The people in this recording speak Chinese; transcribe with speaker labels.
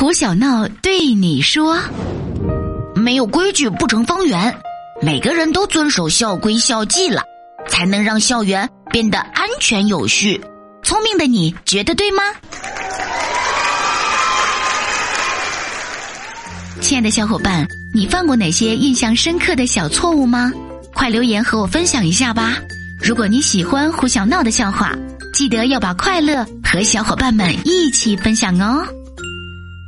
Speaker 1: 胡小闹对你说。
Speaker 2: 没有规矩不成方圆每个人都遵守校规校纪了才能让校园变得安全有序。聪明的你觉得对吗？
Speaker 1: 亲爱的小伙伴你犯过哪些印象深刻的小错误吗？快留言和我分享一下吧。如果你喜欢胡小闹的笑话记得要把快乐和小伙伴们一起分享哦。